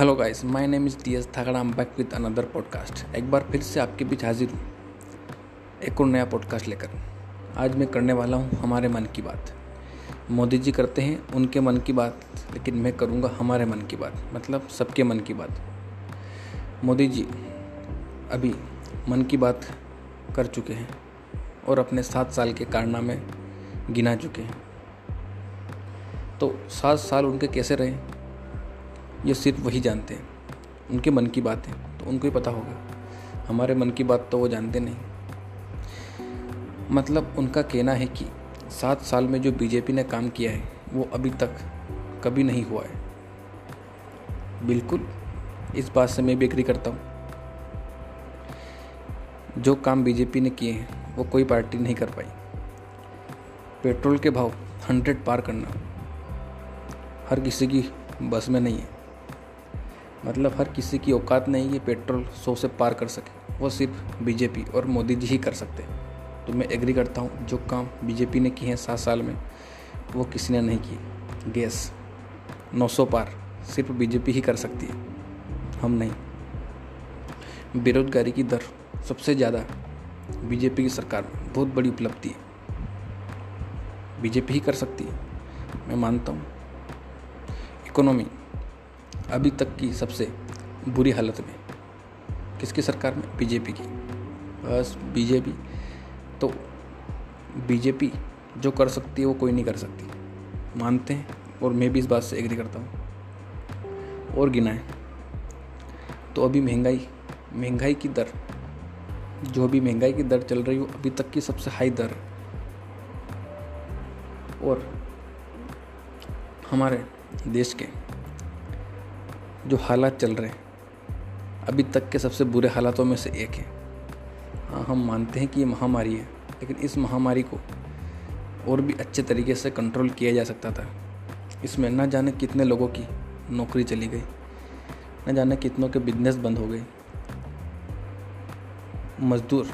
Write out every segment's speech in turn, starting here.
Hello guys my name is T S Thagra am back with another podcast एक बार फिर से आपके बीच हाजिर हूँ। एक और नया पॉडकास्ट लेकर। आज मैं करने वाला हूँ हमारे मन की बात। मोदी जी करते हैं उनके मन की बात, लेकिन मैं करूँगा हमारे मन की बात मतलब सबके मन की बात। मोदी जी अभी मन की बात कर चुके हैं और अपने सात साल के कारनामे गिना चुके हैं। तो सात साल उनके कैसे रहे? ये सिर्फ़ वही जानते हैं। उनके मन की बात है तो उनको ही पता होगा। हमारे मन की बात तो वो जानते नहीं। मतलब उनका कहना है कि सात साल में जो बीजेपी ने काम किया है, वो अभी तक कभी नहीं हुआ है। बिल्कुल, इस बात से मैं भी एग्री करता हूँ। जो काम बीजेपी ने किए हैं, वो कोई पार्टी नहीं कर पाई। पेट्रोल के भाव हंड्रेड पार करना हर किसी की बस में नहीं है। मतलब हर किसी की औकात नहीं है पेट्रोल सौ से पार कर सके। वो सिर्फ़ बीजेपी और मोदी जी ही कर सकते हैं। तो मैं एग्री करता हूँ, जो काम बीजेपी ने किए हैं सात साल में, वो किसी ने नहीं किए। गैस 900 पार सिर्फ़ बीजेपी ही कर सकती है। हम नहीं। बेरोजगारी की दर सबसे ज़्यादा बीजेपी की सरकार में बहुत बड़ी उपलब्धि है। बीजेपी ही कर सकती है। मैं मानता हूँ। इकोनॉमी अभी तक की सबसे बुरी हालत में किसकी सरकार में? बीजेपी की। बस बीजेपी। तो बीजेपी जो कर सकती है, वो कोई नहीं कर सकती। मानते हैं और मैं भी इस बात से एग्री करता हूँ। और गिनाएँ। तो अभी महँगाई महँगाई की दर, जो अभी महँगाई की दर चल रही हो, अभी तक की सबसे हाई दर। और हमारे देश के जो हालात चल रहे हैं, अभी तक के सबसे बुरे हालातों में से एक है। हाँ हम मानते हैं कि ये महामारी है, लेकिन इस महामारी को और भी अच्छे तरीके से कंट्रोल किया जा सकता था। इसमें न जाने कितने लोगों की नौकरी चली गई, न जाने कितनों के बिज़नेस बंद हो गए। मजदूर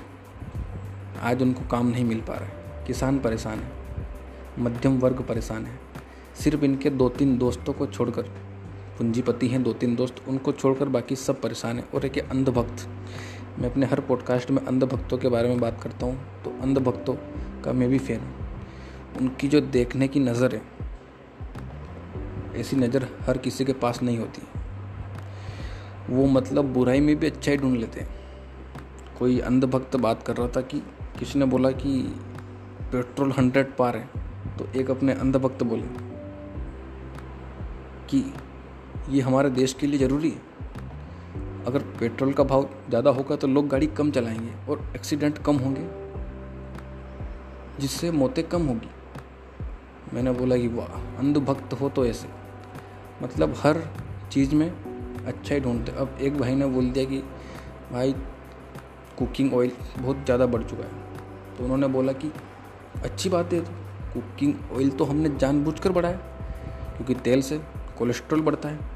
आज उनको काम नहीं मिल पा रहा है, किसान परेशान है, मध्यम वर्ग परेशान है। सिर्फ़ इनके दो तीन दोस्तों को छोड़कर पूंजीपति हैं दो तीन दोस्त, उनको छोड़कर बाकी सब परेशान हैं और एक अंधभक्त। मैं अपने हर पॉडकास्ट में अंधभक्तों के बारे में बात करता हूँ तो अंधभक्तों का मैं भी फ़ैन हूँ। उनकी जो देखने की नज़र है, ऐसी नज़र हर किसी के पास नहीं होती। वो मतलब बुराई में भी अच्छाई ढूंढ लेते हैं। कोई अंधभक्त बात कर रहा था कि किसी ने बोला कि पेट्रोल हंड्रेड पार है तो एक अपने अंधभक्त बोले कि ये हमारे देश के लिए ज़रूरी है। अगर पेट्रोल का भाव ज़्यादा होगा तो लोग गाड़ी कम चलाएँगे और एक्सीडेंट कम होंगे, जिससे मौतें कम होगी। मैंने बोला कि वाह, अंधभक्त हो तो ऐसे। मतलब हर चीज़ में अच्छा ही ढूंढते। अब एक भाई ने बोल दिया कि, भाई कुकिंग ऑयल बहुत ज़्यादा बढ़ चुका है। तो उन्होंने बोला कि, अच्छी बात है कुकिंग ऑयल तो हमने जानबूझकर बढ़ाया क्योंकि तेल से कोलेस्ट्रॉल बढ़ता है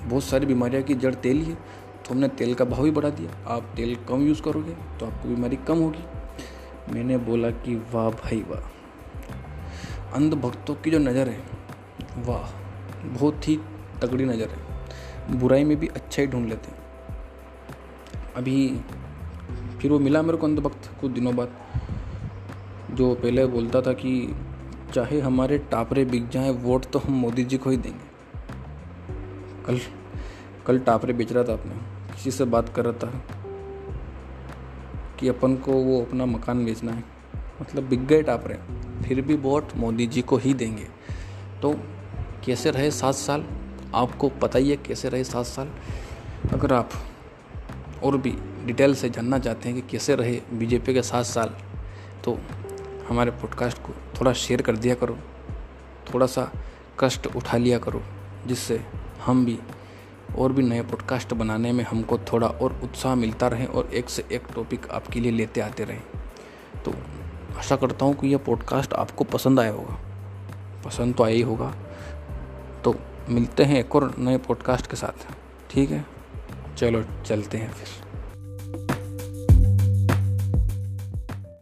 बहुत सारी बीमारियाँ की जड़ तेल ही है। तो हमने तेल का भाव ही बढ़ा दिया। आप तेल कम यूज़ करोगे तो आपको बीमारी कम होगी। मैंने बोला कि वाह भाई वाह। अंधभक्तों की जो नज़र है, वाह, बहुत ही तगड़ी नज़र है। बुराई में भी अच्छा ही ढूंढ लेते हैं। अभी फिर वो मिला मेरे को अंधभक्त कुछ दिनों बाद, जो पहले बोलता था कि चाहे हमारे टापरे बिक जाएँ, वोट तो हम मोदी जी को ही देंगे। कल कल टापरे बेच रहा था अपने। किसी से बात कर रहा था कि अपन को वो अपना मकान बेचना है। मतलब बिक गए टापरे। फिर भी वोट मोदी जी को ही देंगे। तो कैसे रहे सात साल? आपको पता ही है कैसे रहे सात साल? अगर आप और भी डिटेल से जानना चाहते हैं कि कैसे रहे बीजेपी के सात साल तो हमारे पॉडकास्ट को थोड़ा शेयर कर दिया करो। थोड़ा सा कष्ट उठा लिया करो, जिससे हम भी और भी नए पॉडकास्ट बनाने में हमको थोड़ा और उत्साह मिलता रहे और एक से एक टॉपिक आपके लिए लेते आते रहें। तो आशा करता हूँ कि यह पॉडकास्ट आपको पसंद आया होगा। पसंद तो आया ही होगा। तो मिलते हैं एक और नए पॉडकास्ट के साथ। ठीक है? चलो, चलते हैं फिर।